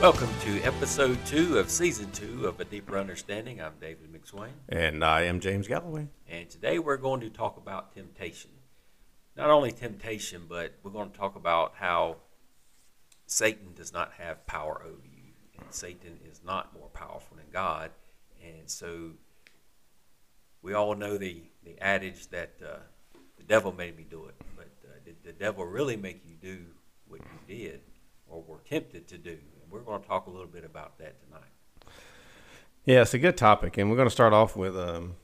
Welcome to episode two of season two of A Deeper Understanding. I'm David McSwain, And I am James Galloway. and today we're going to talk about temptation. Not only temptation, but we're going to talk about how Satan does not have power over you, and Satan is not more powerful than God. And so we all know the, the adage that uh, the devil made me do it, but uh, did the devil really make you do what you did or were tempted to do? We're going to talk a little bit about that tonight. Yeah, it's a good topic, and we're going to start off with um,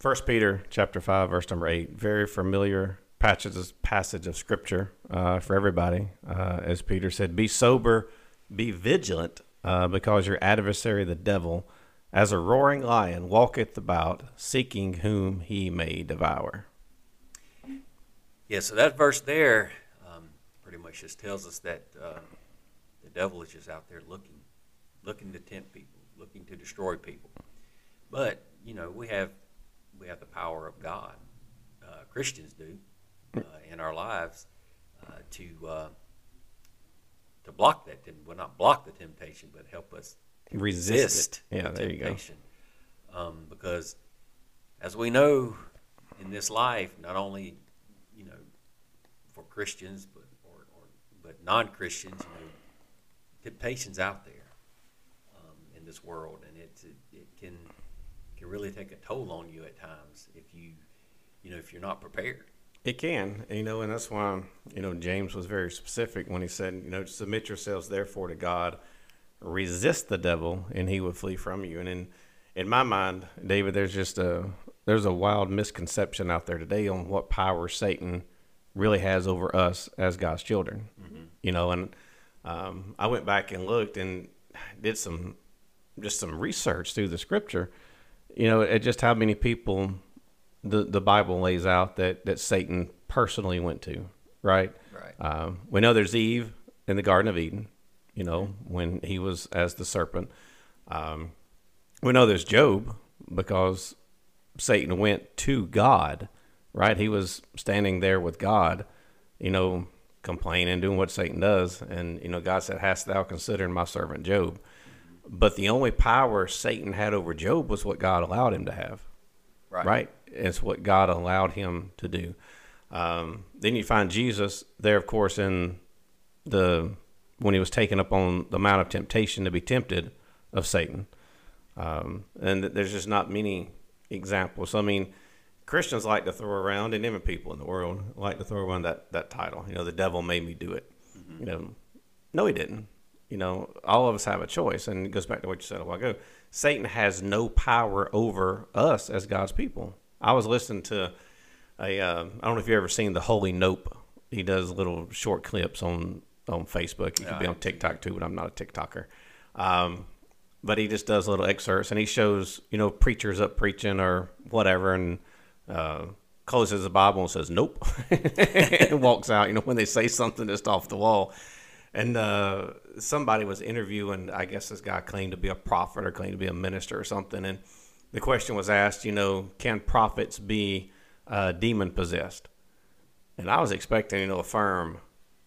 1 Peter chapter 5, verse number 8. Very familiar passage, passage of Scripture uh, for everybody. Uh, as Peter said, Be sober, be vigilant, uh, because your adversary, the devil, as a roaring lion, walketh about, seeking whom he may devour. Yeah, so that verse there um, pretty much just tells us that uh, the devil is just out there looking, looking to tempt people, looking to destroy people. But you know, we have we have the power of God. Uh, Christians do uh, in our lives uh, to uh, to block that. Well, not block the temptation, but help us Resist resist. Yeah, the there you go. temptation. Um, because as we know in this life, not only you know for Christians, but or, or but non-Christians, you know, temptation's out there um, in this world, and it, it it can can really take a toll on you at times if you you know if you're not prepared. It can, you know, and that's why you know James was very specific when he said, you know, submit yourselves therefore to God, resist the devil, and he will flee from you. And in in my mind, David, there's just a there's a wild misconception out there today on what power Satan really has over us as God's children. You know, and um, I went back and looked and did some just some research through the Scripture. You know, at just how many people the the Bible lays out that that Satan personally went to, right? Right. Um, we know there's Eve in the Garden of Eden, you know, when he was as the serpent. Um, we know there's Job because Satan went to God, right? He was standing there with God, you know, complaining, doing what Satan does. And, you know, God said, Hast thou considered my servant Job? But the only power Satan had over Job was what God allowed him to have right? It's what God allowed him to do. Um, then you find Jesus there, of course, in the when he was taken up on the Mount of Temptation to be tempted of Satan. Um, and there's just not many examples. I mean, Christians like to throw around, and even people in the world like to throw around that, that title. You know, the devil made me do it. You know, no, he didn't. You know, all of us have a choice, and it goes back to what you said a while ago. Satan has no power over us as God's people. I was listening to a. Uh, I don't know if you've ever seen the Holy Nope. He does little short clips on on Facebook. He could be on TikTok too, but I'm not a TikToker. Um, but he just does little excerpts, and he shows you know preachers up preaching or whatever, and uh, closes the Bible and says nope, and walks out. You know when they say something just off the wall. And uh, somebody was interviewing, I guess this guy claimed to be a prophet or claimed to be a minister or something. And the question was asked, you know, can prophets be uh, demon possessed? And I was expecting, you know, a firm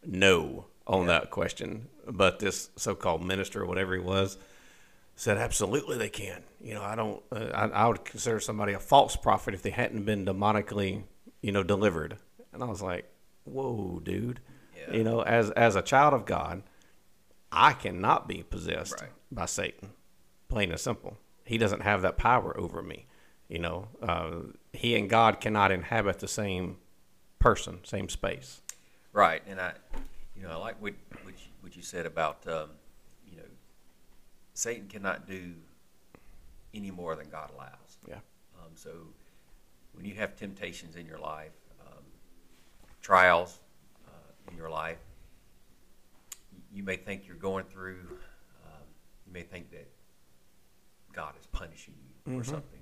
no on that question. But this so called minister or whatever he was said, absolutely they can. You know, I don't, uh, I, I would consider somebody a false prophet if they hadn't been demonically, you know, delivered. And I was like, whoa, dude. Yeah. You know, as as a child of God, I cannot be possessed Right. by Satan. Plain and simple. He doesn't have that power over me. You know, uh, he and God cannot inhabit the same person, same space. Right, and I, you know, I like what what you, what you said about, um, Satan cannot do any more than God allows. Yeah. Um, so when you have temptations in your life, um, trials uh, in your life, you may think you're going through. Um, you may think that God is punishing you or something,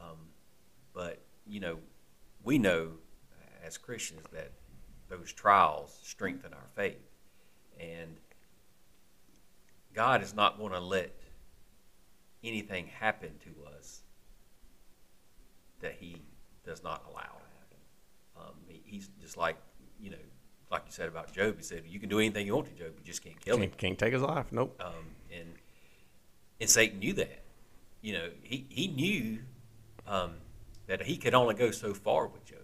um, but you know, we know as Christians that those trials strengthen our faith, and God is not going to let anything happen to us that He does not allow to happen. Um, he, he's just like you know like you said about Job, he said, "You can do anything you want to Job, you just can't kill him." Can't, can't take his life. Nope. Um, and and Satan knew that. You know, he he knew um, that he could only go so far with Job.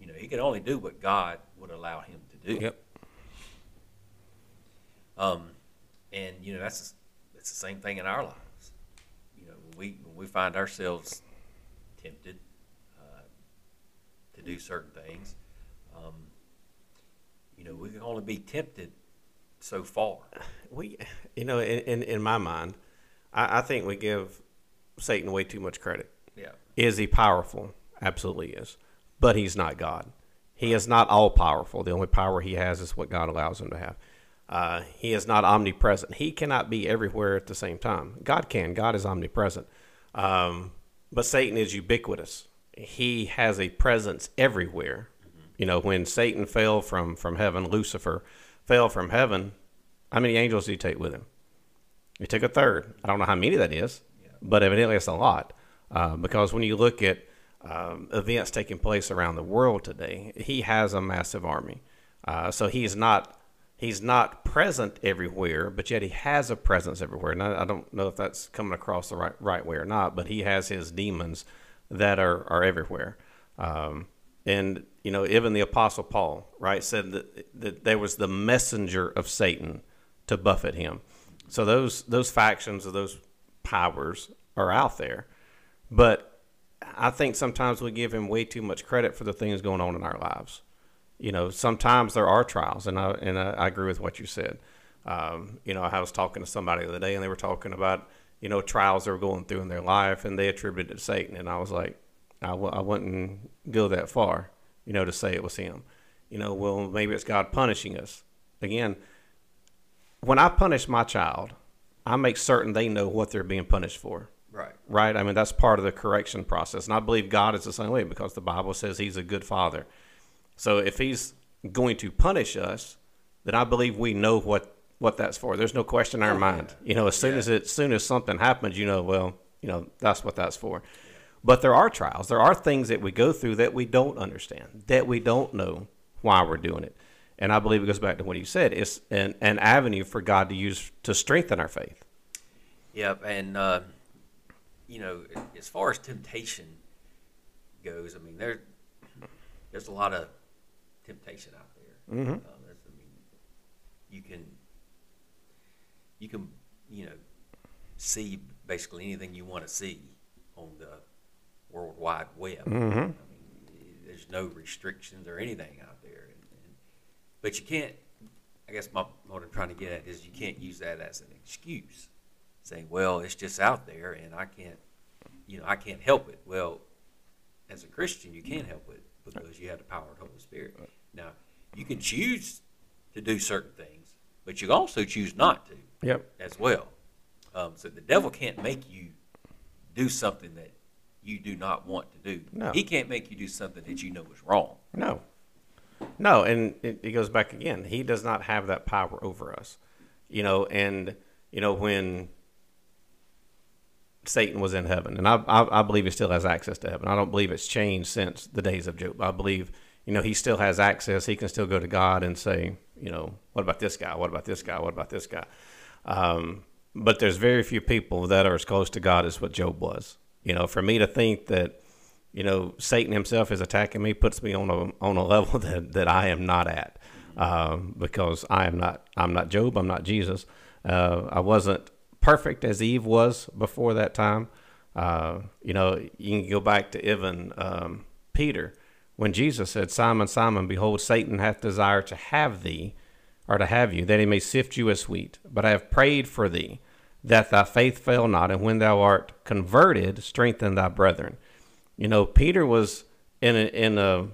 You know, he could only do what God would allow him to do. Yep. Um, and you know that's it's the same thing in our lives. You know, when we when we find ourselves tempted uh, to do certain things, um, you know, we can only be tempted so far. We, you know, in in, in my mind, I, I think we give Satan way too much credit. Yeah. Is he powerful? Absolutely is. But he's not God. He is not all powerful. The only power he has is what God allows him to have. Uh, he is not omnipresent. He cannot be everywhere at the same time. God can. God is omnipresent. Um, but Satan is ubiquitous. He has a presence everywhere. You know, when Satan fell from, from heaven, Lucifer fell from heaven, how many angels did he take with him? He took a third. I don't know how many that is, but evidently it's a lot. Uh, because when you look at um, events taking place around the world today, he has a massive army. Uh, so he's not he's not present everywhere, but yet he has a presence everywhere. And I, I, don't know if that's coming across the right right way or not, but he has his demons that are are everywhere. Um, and you know, even the apostle Paul, right, said that, that there was the messenger of Satan to buffet him. So those those factions of those powers are out there, but I think sometimes we give him way too much credit for the things going on in our lives. You know, sometimes there are trials, and I and I, I agree with what you said. Um, you know, I was talking to somebody the other day, and they were talking about you know trials they were going through in their life, and they attributed it to Satan, and I was like, I w- I wouldn't go that far, you know, to say it was him. You know, well, maybe it's God punishing us. Again, when I punish my child, I make certain they know what they're being punished for Right. right? I mean, that's part of the correction process. And I believe God is the same way because the Bible says He's a good Father. So if He's going to punish us, then I believe we know what, what that's for. There's no question in our mind. You know, as soon Yeah. as it, as soon as something happens, you know, well, you know, that's what that's for. But there are trials. There are things that we go through that we don't understand, that we don't know why we're doing it. And I believe it goes back to what you said. It's an, an avenue for God to use to strengthen our faith. Yep, and uh, you know, as far as temptation goes, I mean, there there's a lot of temptation out there. Mhm. Um, there's, I mean, you can you can you know see basically anything you want to see on the World Wide Web. Mhm. I mean, there's no restrictions or anything out there, and, and, but you can't. I guess my, what I'm trying to get at is you can't use that as an excuse, saying, "Well, it's just out there, and I can't, you know, I can't help it." Well, as a Christian, you can help it because you have the power of the Holy Spirit. Now, you can choose to do certain things, but you also choose not to Yep. as well. Um, so the devil can't make you do something that you do not want to do. No. He can't make you do something that you know is wrong. No. No, and it, it goes back again. He does not have that power over us. You know, and, you know, when Satan was in heaven, and I, I, I believe he still has access to heaven. I don't believe it's changed since the days of Job. I believe, you know, he still has access. He can still go to God and say, you know, what about this guy? What about this guy? What about this guy? Um, but there's very few people that are as close to God as what Job was. You know, for me to think that, you know, Satan himself is attacking me puts me on a on a level that, that I am not at, um, because I am not I'm not Job. I'm not Jesus. Uh, I wasn't perfect as Eve was before that time. Uh, you know, you can go back to even um, Peter when Jesus said, "Simon, Simon, behold, Satan hath desired to have thee." or to have you, that he may sift you as wheat. But I have prayed for thee, that thy faith fail not, and when thou art converted, strengthen thy brethren. You know, Peter was in a, in a,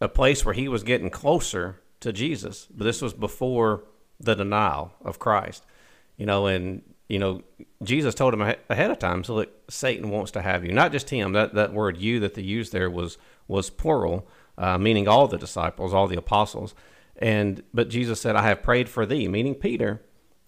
a place where he was getting closer to Jesus, but this was before the denial of Christ. You know, and you know, Jesus told him ahead of time, so look, Satan wants to have you. Not just him. That that word "you" that they used there was was plural, uh, meaning all the disciples, all the apostles. And but Jesus said, "I have prayed for thee," meaning Peter.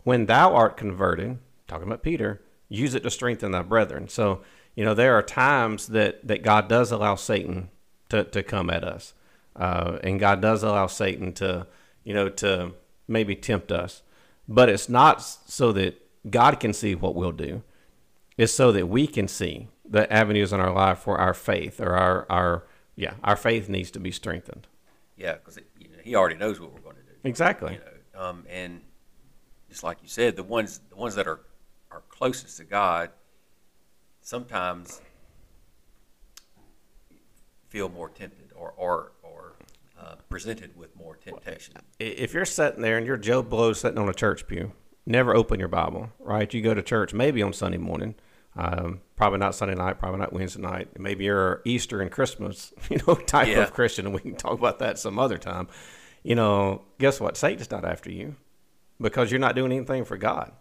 When thou art converted, talking about Peter, use it to strengthen thy brethren. So you know there are times that that God does allow Satan to to come at us. uh, and God does allow Satan to, you know, to maybe tempt us, but it's not so that God can see what we'll do. It's so that we can see the avenues in our life for our faith or our our yeah our faith needs to be strengthened. Yeah, because you know, he already knows what we're going to do. Exactly. You know, um, and just like you said, the ones the ones that are are closest to God sometimes feel more tempted or or or uh, presented with more temptation. If you're sitting there and you're Joe Blow sitting on a church pew, never open your Bible, right? You go to church maybe on Sunday morning, um, probably not Sunday night, probably not Wednesday night. Maybe you're Easter and Christmas, you know, type Yeah. of Christian, and we can talk about that some other time. You know, guess what? Satan's not after you because you're not doing anything for God.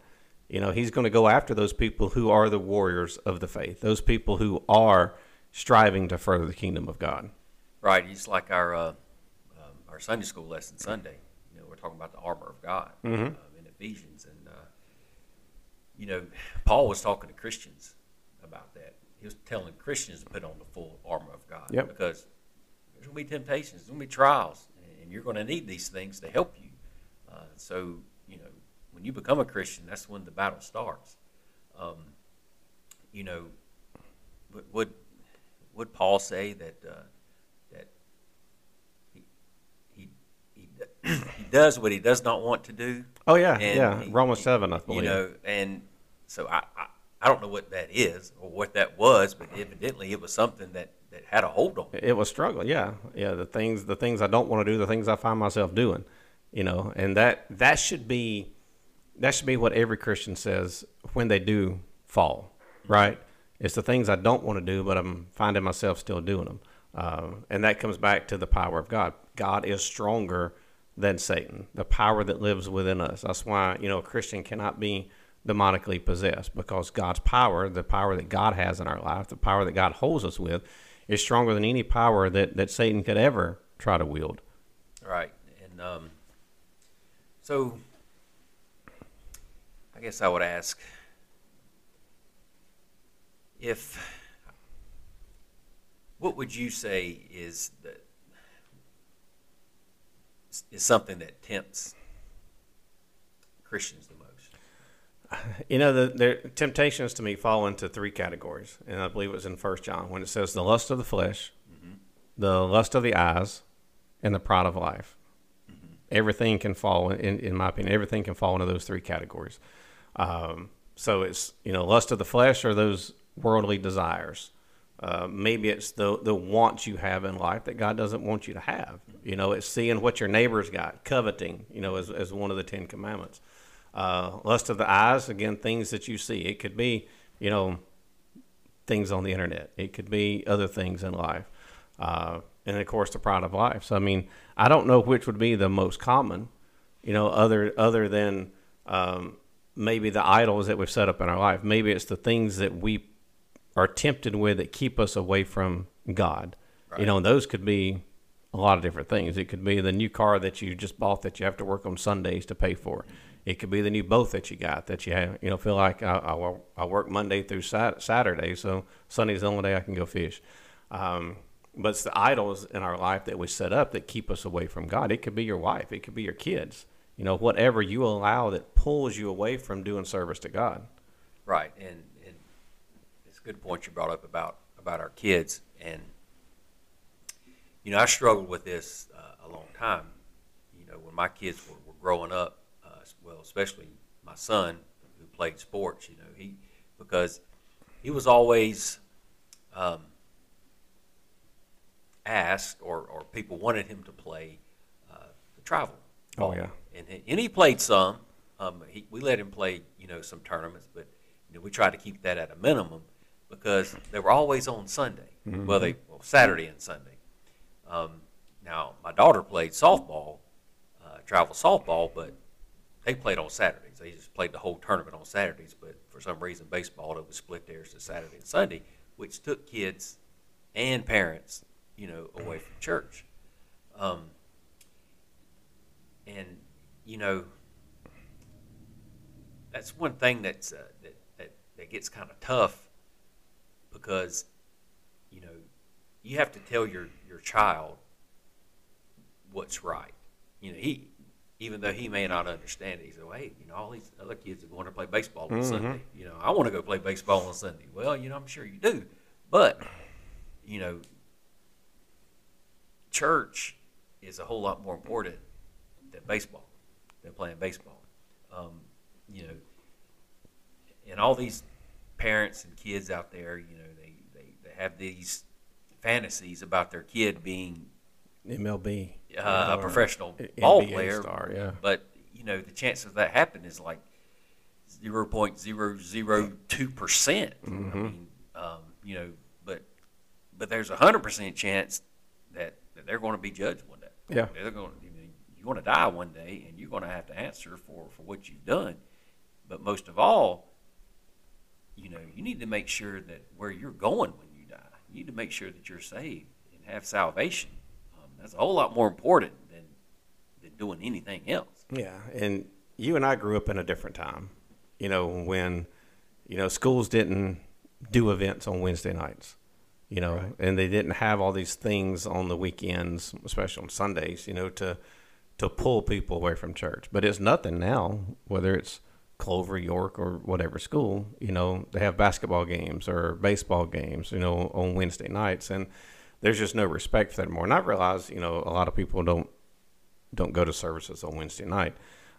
You know, he's going to go after those people who are the warriors of the faith, those people who are striving to further the kingdom of God. Right, it's like our uh, um, our Sunday school lesson Sunday. You know, we're talking about the armor of God um, in Ephesians, and you know, Paul was talking to Christians about that. He was telling Christians to put on the full armor of God Yep. because there's going to be temptations, there's going to be trials, and you're going to need these things to help you. Uh, so, you know, when you become a Christian, that's when the battle starts. Um, you know, would would, would Paul say that uh, that he he he, he does what he does not want to do? Oh yeah, yeah. he- Romans seven, I believe. You know, and so I, I I don't know what that is or what that was, but evidently it was something that that had a hold on. it. Was struggle yeah. Yeah the things the things i don't want to do the things i find myself doing you know and that that should be that should be what every christian says when they do fall right? It's the things i don't want to do but i'm finding myself still doing them uh, and that comes back to the power of god. God is stronger than satan the power that lives within us. That's why you know a christian cannot be demonically possessed because god's power the power that god has in our life the power that god holds us with is stronger than any power that, that Satan could ever try to wield. Right, and um, so I guess I would ask if what would you say is that is something that tempts Christians the? You know, the, the temptations to me fall into three categories, and I believe it was in First John when it says the lust of the flesh, the lust of the eyes, and the pride of life. Everything can fall, in, in my opinion, everything can fall into those three categories. Um, so it's you know, lust of the flesh are those worldly desires. Uh, maybe it's the the wants you have in life that God doesn't want you to have. You know, it's seeing what your neighbor's got, coveting. You know, as as one of the Ten Commandments. Uh, lust of the eyes, again, things that you see. It could be, you know, things on the internet. It could be other things in life, uh, and of course, the pride of life. So, I mean, I don't know which would be the most common. You know, other other than um, maybe the idols that we've set up in our life. Maybe it's the things that we are tempted with that keep us away from God. You know, and those could be a lot of different things. It could be the new car that you just bought that you have to work on Sundays to pay for. It could be the new boat that you got that you have, you know feel like I, I, I work Monday through Saturday, so Sunday's the only day I can go fish. Um, but it's the idols in our life that we set up that keep us away from God. It could be your wife, it could be your kids. You know, whatever you allow that pulls you away from doing service to God. Right, and, and it's a good point you brought up about about our kids, and you know I struggled with this uh, a long time. You know, when my kids were, were growing up, uh, especially my son who played sports. You know, he because he was always um, asked, or or people wanted him to play uh, the travel. Oh, yeah. and he, and he played some. Um, he, we let him play, you know, some tournaments, but you know, we tried to keep that at a minimum because they were always on Sunday. Well, they well Saturday and Sunday. Um, now my daughter played softball, uh, travel softball, but they played on Saturdays. They just played the whole tournament on Saturdays. But for some reason, baseball it was split theirs to Saturday and Sunday, which took kids and parents, you know, away from church. Um, and you know, that's one thing that's uh, that, that that gets kind of tough because you know you have to tell your your child what's right. You know, he even though he may not understand it, he said, well, "Hey, you know, all these other kids are going to play baseball on Sunday. You know, I want to go play baseball on Sunday." Well, you know, I'm sure you do, but you know, church is a whole lot more important than baseball, than playing baseball. Um, you know, and all these parents and kids out there, you know, they, they, they have these fantasies about their kid being MLB, uh, a professional NBA ball player. star, yeah. But you know, the chance of that happening is like zero point zero zero two percent. I Mm-hmm. mean, um, you know, but but there's a hundred percent chance that, that they're going to be judged one day. Yeah. they're going. to You're going to die one day, and you're going to have to answer for for what you've done. But most of all, you know, you need to make sure that where you're going when you die, you need to make sure that you're saved and have salvation. That's a whole lot more important than than doing anything else. Yeah, and you and I grew up in a different time. You know, when you know schools didn't do events on Wednesday nights. You know, Right. and they didn't have all these things on the weekends, especially on Sundays. You know, to to pull people away from church. But it's nothing now. Whether it's Clover, York, or whatever school, you know, they have basketball games or baseball games. You know, on Wednesday nights, and there's just no respect for that anymore. And I realize, you know, a lot of people don't don't go to services on Wednesday night.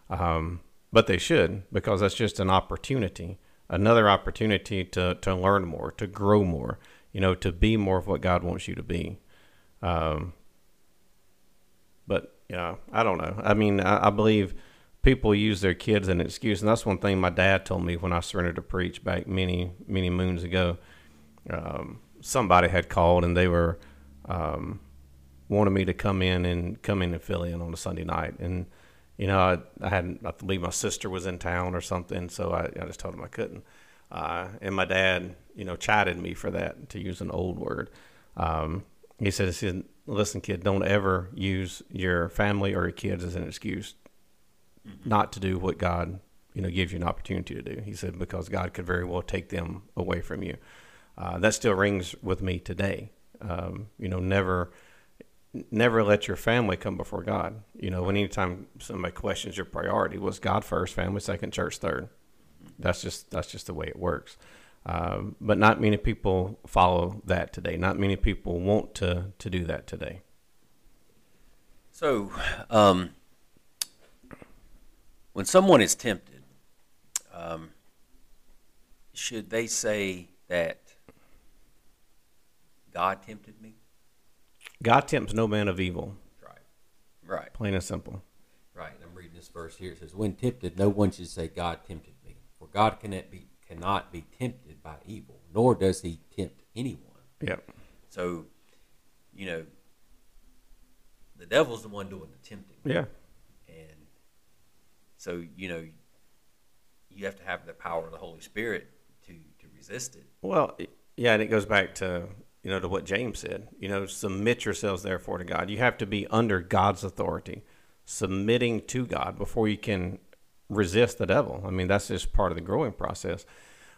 Um, but they should because that's just an opportunity, another opportunity to, to learn more, to grow more, you know, to be more of what God wants you to be. Um, but, know, I don't know. I mean, I, I believe people use their kids as an excuse. And that's one thing my dad told me when I surrendered to preach back many, many moons ago. Um, somebody had called and they were, um, wanted me to come in and come in and fill in on a Sunday night. And, you know, I, I had, I believe my sister was in town or something. So I, I just told him I couldn't. Uh, and my dad, you know, chided me for that, to use an old word. Um, he said, he said, listen, kid, don't ever use your family or your kids as an excuse not to do what God, you know, gives you an opportunity to do. He said, because God could very well take them away from you. Uh, that still rings with me today. Um, you know, never, never let your family come before God. You know, anytime somebody questions your priority, was God first, family second, church third. That's just that's just the way it works. Um, but not many people follow that today. Not many people want to to do that today. So, um, when someone is tempted, um, should they say that God tempted me? God tempts no man of evil, Right. Right. plain and simple. Right. I'm reading this verse here. It says, "When tempted, no one should say, God tempted me, for God cannot be cannot be tempted by evil, nor does He tempt anyone." Yep. So, you know, the devil's the one doing the tempting. Yeah. And so, you know, you have to have the power of the Holy Spirit to, to resist it. Well, yeah, and it goes back to you know to what James said. You know, submit yourselves therefore to God. You have to be under God's authority, submitting to God before you can resist the devil. I mean, that's just part of the growing process.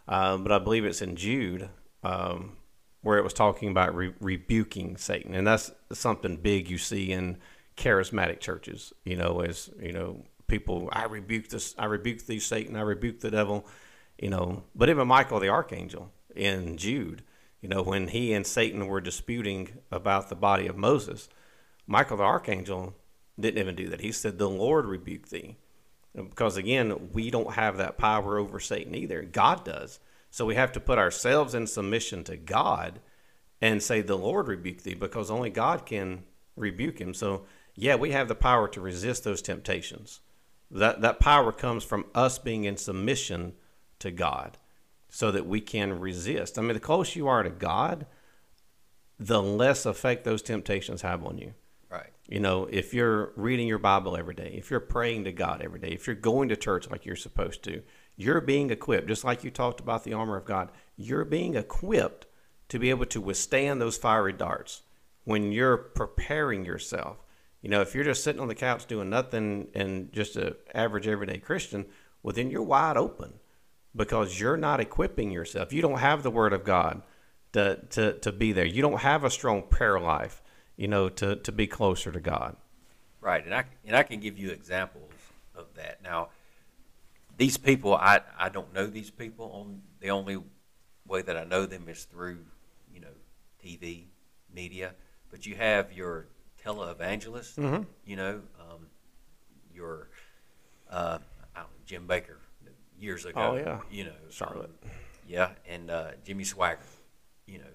Um, but I believe it's in Jude um, where it was talking about re- rebuking Satan, and that's something big you see in charismatic churches. You know, as you know, people I rebuke this, I rebuke thee, Satan, I rebuke the devil. You know, but even Michael the archangel in Jude, you know, when he and Satan were disputing about the body of Moses, Michael the archangel didn't even do that. He said, "The Lord rebuke thee." because again we don't have that power over satan either. God does. So we have to put ourselves in submission to god and say the lord rebuke thee because only god can rebuke him. So yeah we have the power to resist those temptations. That that power comes from us being in submission to god so that we can resist i mean the closer you are to god the less effect those temptations have on you Right. you know, if you're reading your Bible every day, if you're praying to God every day, if you're going to church like you're supposed to, you're being equipped, just like you talked about the armor of God, you're being equipped to be able to withstand those fiery darts when you're preparing yourself. You know, if you're just sitting on the couch doing nothing and just a average everyday Christian, well, then you're wide open because you're not equipping yourself. You don't have the Word of God to, to, to be there. You don't have a strong prayer life, you know, to, to be closer to God. Right, and I and I can give you examples of that. Now, these people, I I don't know these people. On the only way that I know them is through, you know, TV, media. But you have your televangelist, Mhm. you know, um, your uh, I don't know, Jim Bakker years ago. Oh, yeah. you know, Charlotte. um, yeah, and uh, Jimmy Swaggart, you know,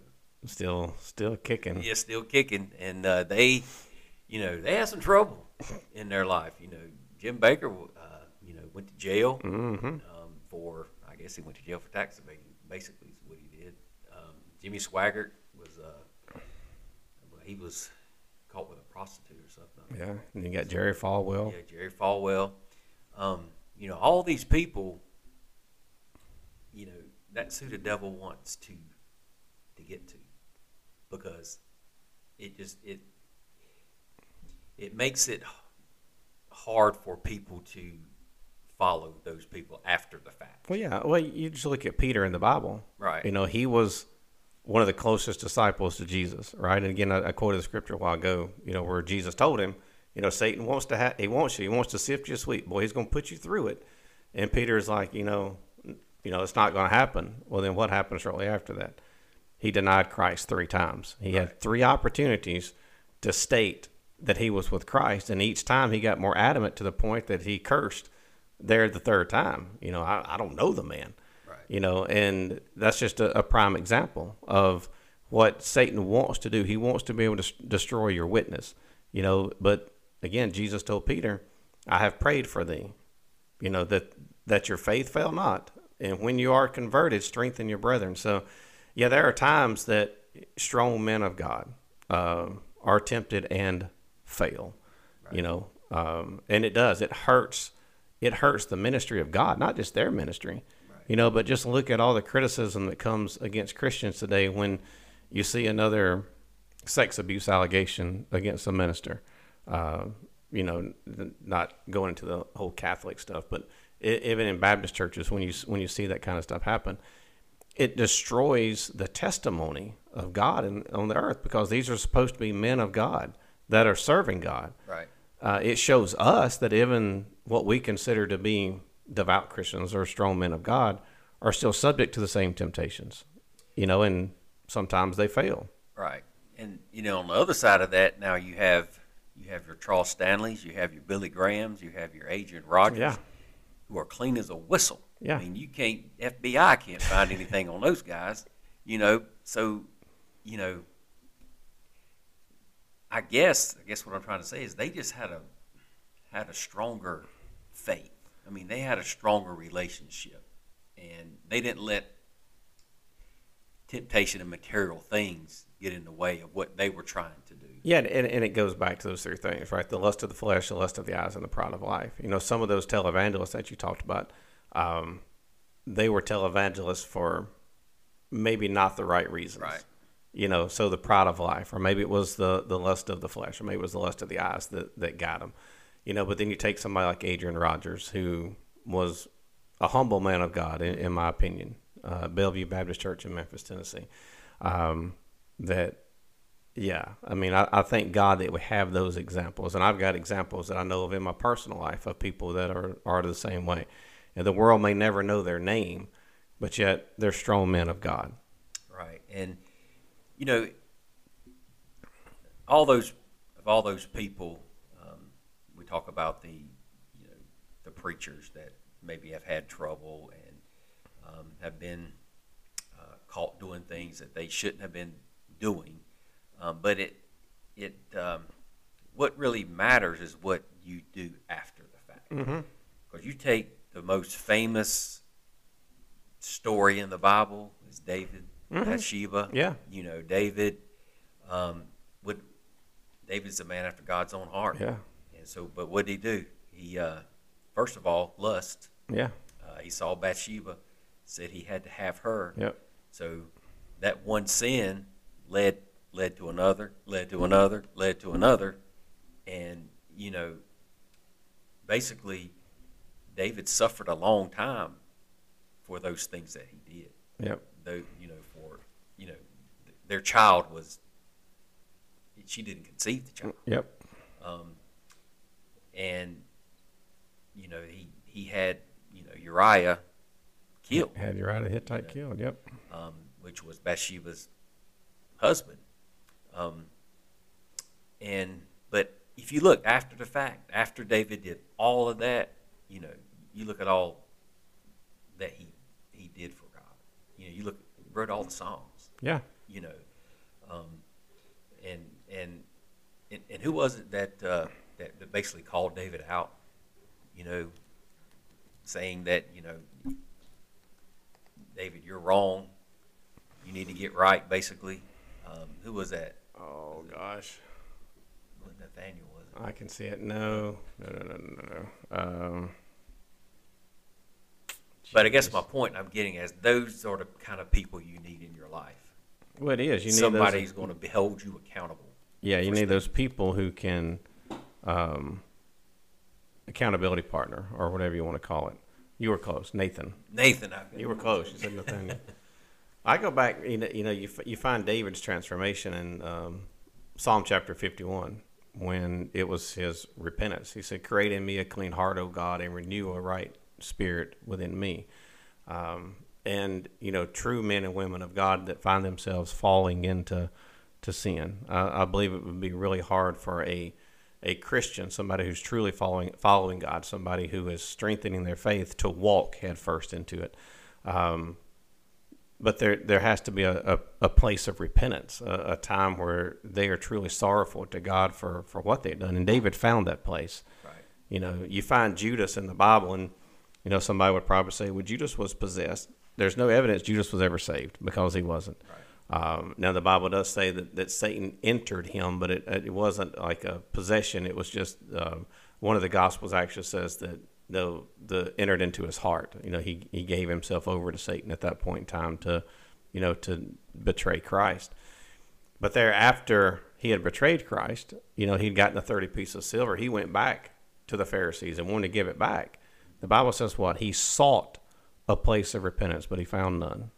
Still, still kicking. yeah, still kicking, and uh, they, you know, they had some trouble in their life. You know, Jim Bakker, uh, you know, went to jail Mm-hmm. um, for, I guess he went to jail for tax evasion. Basically, is what he did. Um, Jimmy Swaggart was, uh, he was caught with a prostitute or something. Yeah, and you got Jerry Falwell. Yeah, Jerry Falwell. Um, you know, all these people. You know, that's who the devil wants to to get to, because it just it it makes it hard for people to follow those people after the fact. Well, yeah. Well, you just look at Peter in the Bible. Right. You know, he was one of the closest disciples to Jesus, right? And again, I, I quoted the scripture a while ago, you know, where Jesus told him, you know, Satan wants to have, he wants you, he wants to sift you sweet, boy, he's going to put you through it. And Peter is like, you know, you know, it's not going to happen. Well, then what happened shortly after that? He denied Christ three times. He had three opportunities to state that he was with Christ, and each time he got more adamant to the point that he cursed there the third time. You know, I, I don't know the man. Right. You know, and that's just a, a prime example of what Satan wants to do. He wants to be able to s- destroy your witness. You know, but again, Jesus told Peter, "I have prayed for thee." You know that that your faith fail not, and when you are converted, strengthen your brethren. So, yeah, there are times that strong men of God um, are tempted and fail. You know, um, and it does. It hurts. It hurts the ministry of God, not just their ministry. You know, but just look at all the criticism that comes against Christians today when you see another sex abuse allegation against a minister. Uh, you know, not going into the whole Catholic stuff, but even in Baptist churches, when you when you see that kind of stuff happen, it destroys the testimony of God in, on the earth because these are supposed to be men of God that are serving God. Right. Uh, it shows us that even what we consider to be devout Christians or strong men of God are still subject to the same temptations, you know, and sometimes they fail. Right. And you know, on the other side of that, now you have you have your Charles Stanleys, you have your Billy Grahams, you have your Adrian Rogers, Yeah. Who are clean as a whistle. Yeah. I mean, you can't FBI can't find anything on those guys. You know, so you know, I guess I guess what I'm trying to say is they just had a had a stronger faith. I mean, they had a stronger relationship, and they didn't let temptation and material things get in the way of what they were trying to do. Yeah, and, and it goes back to those three things, right? The lust of the flesh, the lust of the eyes, and the pride of life. You know, some of those televangelists that you talked about, um, they were televangelists for maybe not the right reasons. Right. You know, so the pride of life, or maybe it was the, the lust of the flesh, or maybe it was the lust of the eyes that, that got them. You know, but then you take somebody like Adrian Rogers, who was a humble man of God, in, in my opinion, uh, Bellevue Baptist Church in Memphis, Tennessee. Um, that yeah, I mean, I, I thank God that we have those examples, and I've got examples that I know of in my personal life of people that are are the same way. And the world may never know their name, but yet they're strong men of God. Right. And you know, all those of all those people, um, we talk about the you know the preachers that maybe have had trouble and um, have been uh, caught doing things that they shouldn't have been doing. Um, but it it um, what really matters is what you do after the fact. Because you take the most famous story in the Bible is David, Bathsheba. Yeah. You know, David um, would David's a man after God's own heart. Yeah, And so, but what did he do? He uh, first of all lust. yeah, Uh, he saw Bathsheba, said he had to have her. yep, So that one sin led led to another, led to another, led to another, and you know, basically, David suffered a long time for those things that he did. yep, Though you know, for you know, th- their child was she didn't conceive the child. yep. Um, and you know he he had you know Uriah killed, Had Uriah the Hittite killed. Yep. um, which was Bathsheba's husband. Um, and but if you look after the fact, after David did all of that, you know, you look at all that he he did for God. You know, you look wrote all the songs. Yeah. You know, um, and and and, and who was it that, uh, that that basically called David out? You know, saying that you know, David, you're wrong. You need to get right. Basically, um, who was that? Oh gosh. Wasn't Nathaniel was it? I can see it. No. No. No. No. No. no. Um, But I guess my point I'm getting is those are the kind of people you need in your life. well, it is. You need Somebody those, who's going to hold you accountable. Yeah, you need those people who can um, accountability partner or whatever you want to call it. You were close, Nathan. Nathan, I, think. You were close. You said Nathaniel. I go back. You know, you know, you, you find David's transformation in um, Psalm chapter fifty-one when it was his repentance. He said, "Create in me a clean heart, O God, and renew a right spirit within me." Um, and you know, true men and women of God that find themselves falling into to sin. I I believe it would be really hard for a a Christian, somebody who's truly following following God, somebody who is strengthening their faith, to walk headfirst into it. Um, but there there has to be a, a, a place of repentance, a, a time where they are truly sorrowful to God for, for what they've done. And David found that place. right. You know, you find Judas in the Bible, and you know somebody would probably say, "Well, Judas was possessed." There's no evidence Judas was ever saved because he wasn't. Um, now the Bible does say that, that Satan entered him, but it it wasn't like a possession. It was just um, one of the Gospels actually says that the the entered into his heart. You know, he he gave himself over to Satan at that point in time to, you know, to betray Christ. But there, after he had betrayed Christ, you know, he'd gotten a 30 piece of silver. He went back to the Pharisees and wanted to give it back. The Bible says what? He sought a place of repentance, but he found none,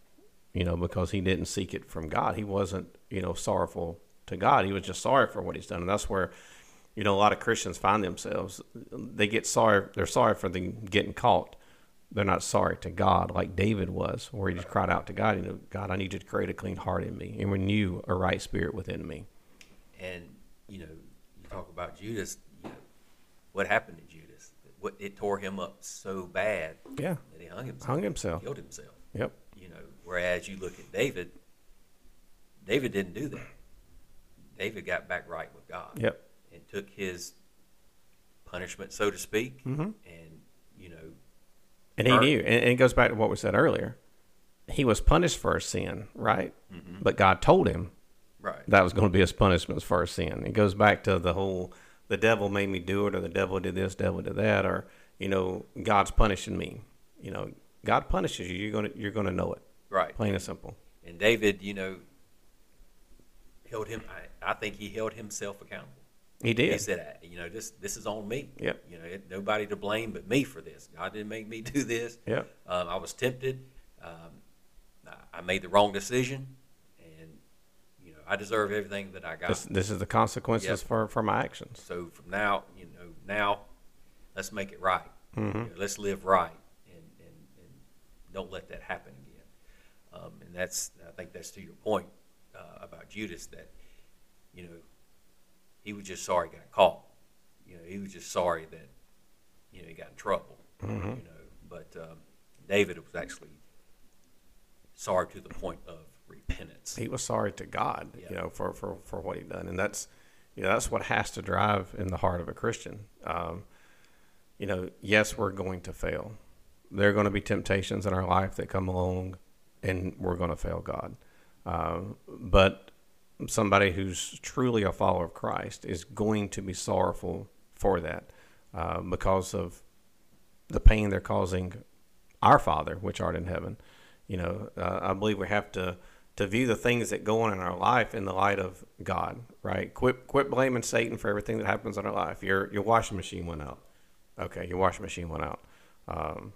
you know, because he didn't seek it from God. He wasn't, you know, sorrowful to God. He was just sorry for what he's done. And that's where, you know, a lot of Christians find themselves. They get sorry. They're sorry for the getting caught. They're not sorry to God like David was, where he just cried out to God, you know, God, I need you to create a clean heart in me and renew a right spirit within me. And you know, you talk about Judas. You know, what happened to Judas? What it tore him up so bad Yeah. that he hung himself. Hung himself. Killed himself. Yep. You know, whereas you look at David. David didn't do that. David got back right with God. Yep. And took his punishment, so to speak, Mhm. and you know, And he knew, and, it goes back to what we said earlier. He was punished for his sin, right? But God told him right, that was going to be his punishment for his sin. It goes back to the whole the devil made me do it, or the devil did this, devil did that, or you know, God's punishing me. You know, God punishes you. You're gonna you're gonna know it, right. plain and simple. And David, you know, held him. I, I think he held himself accountable. He did. He said, "You know, this this is on me. Yep. You know, it, nobody to blame but me for this. God didn't make me do this. Yep. Um, I was tempted. Um, I, I made the wrong decision, and you know, I deserve everything that I got. This, this is the consequences Yep. for for my actions. So from now, you know, now let's make it right. Mm-hmm. You know, let's live right, and, and, and don't let that happen again. Um, and that's, I think that's to your point uh, about Judas that, you know, he was just sorry he got caught. You know, he was just sorry that, you know, he got in trouble. You know, but um, David was actually sorry to the point of repentance. he was sorry to God, you know, for, for, for what he'd done. And that's, you know, that's what has to drive in the heart of a Christian. Um, you know, yes, we're going to fail. There are going to be temptations in our life that come along and we're going to fail God. Um, but somebody who's truly a follower of Christ is going to be sorrowful for that uh, because of the pain they're causing our Father, which art in heaven. You know, uh, I believe we have to to view the things that go on in our life in the light of God. Right? Quit quit blaming Satan for everything that happens in our life. Your your washing machine went out. Okay, your washing machine went out. Um,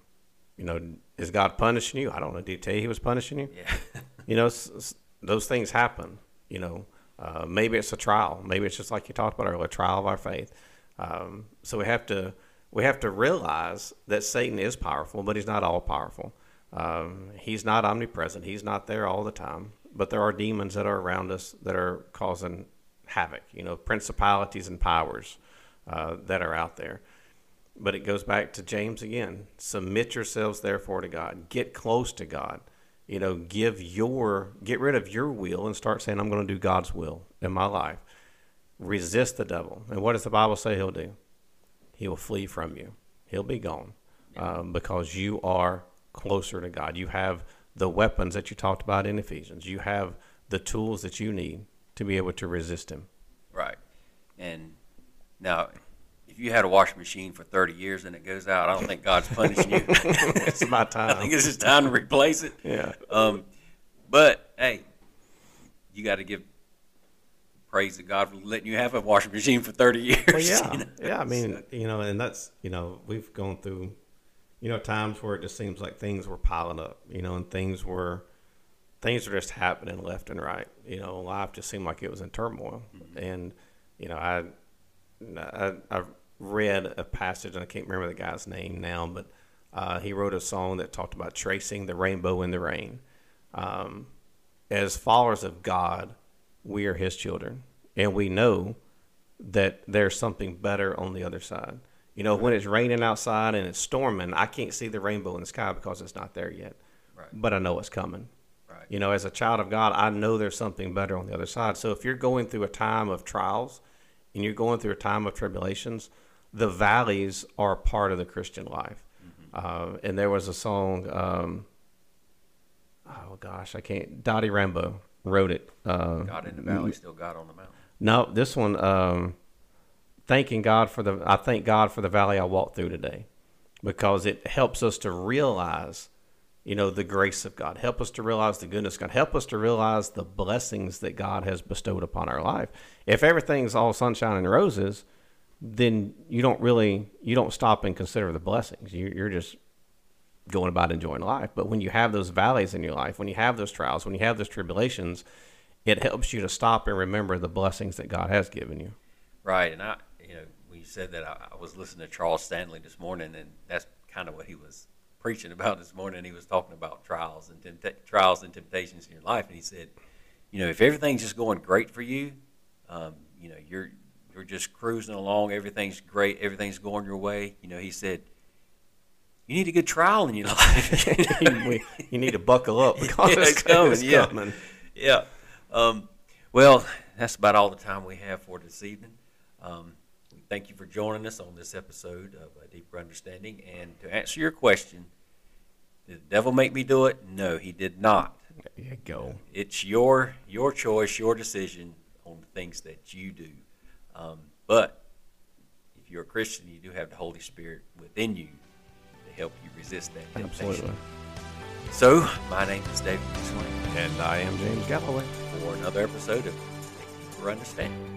you know, is God punishing you? I don't know. Did he tell you he was punishing you? Yeah. you know, s- s- those things happen. You know, uh, maybe it's a trial. Maybe it's just like you talked about earlier, trial of our faith. Um, so we have to we have to realize that Satan is powerful, but he's not all powerful. Um, he's not omnipresent. He's not there all the time. But there are demons that are around us that are causing havoc. You know, principalities and powers uh, that are out there. But it goes back to James again. Submit yourselves therefore to God. Get close to God. You know, give your get rid of your will and start saying, I'm going to do God's will in my life. Resist the devil. And what does the Bible say he'll do? He will flee from you. He'll be gone um, because you are closer to God. You have the weapons that you talked about in Ephesians. You have the tools that you need to be able to resist him. Right. And now, if you had a washing machine for 30 years and it goes out, I don't think God's punishing you. it's my time. I think it's just time to replace it. Yeah. Um, but hey, you got to give praise to God for letting you have a washing machine for 30 years. Well, yeah, you know? yeah. I mean, So, you know, and that's you know, we've gone through, you know, times where it just seems like things were piling up, you know, and things were, things were just happening left and right. You know, life just seemed like it was in turmoil, and you know, I, I, I read a passage, and I can't remember the guy's name now, but uh, he wrote a song that talked about tracing the rainbow in the rain. Um, as followers of God, we are His children, and we know that there's something better on the other side. You know, when it's raining outside and it's storming, I can't see the rainbow in the sky because it's not there yet. Right. But I know it's coming. Right. You know, as a child of God, I know there's something better on the other side. So if you're going through a time of trials and you're going through a time of tribulations, the valleys are part of the Christian life. Uh, and there was a song, um, oh gosh, I can't, Dottie Rambo wrote it. Uh, God in the valley, still God on the mountain. no, this one, um, thanking God for the, I thank God for the valley I walked through today because it helps us to realize, you know, the grace of God. Help us to realize the goodness of God. Help us to realize the blessings that God has bestowed upon our life. If everything's all sunshine and roses, then you don't really, you don't stop and consider the blessings. You, you're just going about enjoying life. But when you have those valleys in your life, when you have those trials, when you have those tribulations, it helps you to stop and remember the blessings that God has given you. Right, and I, you know, when you said that, I, I was listening to Charles Stanley this morning, and that's kind of what he was preaching about this morning. He was talking about trials and trials and temptations in your life, and he said, you know, if everything's just going great for you, um, you know, you're you're just cruising along, everything's great, everything's going your way. You know, he said, you need a good trial in your life. You need to buckle up because Yeah, it's, coming, it's yeah. coming. yeah. Um, well, that's about all the time we have for this evening. Um, we thank you for joining us on this episode of A Deeper Understanding. And to answer your question, did the devil make me do it? No, he did not. There you go. It's your your choice, your decision on the things that you do. Um, but if you're a Christian, you do have the Holy Spirit within you to help you resist that temptation. Absolutely. So, my name is David McSwain And I am James Galloway. for another episode of A Deeper Understanding.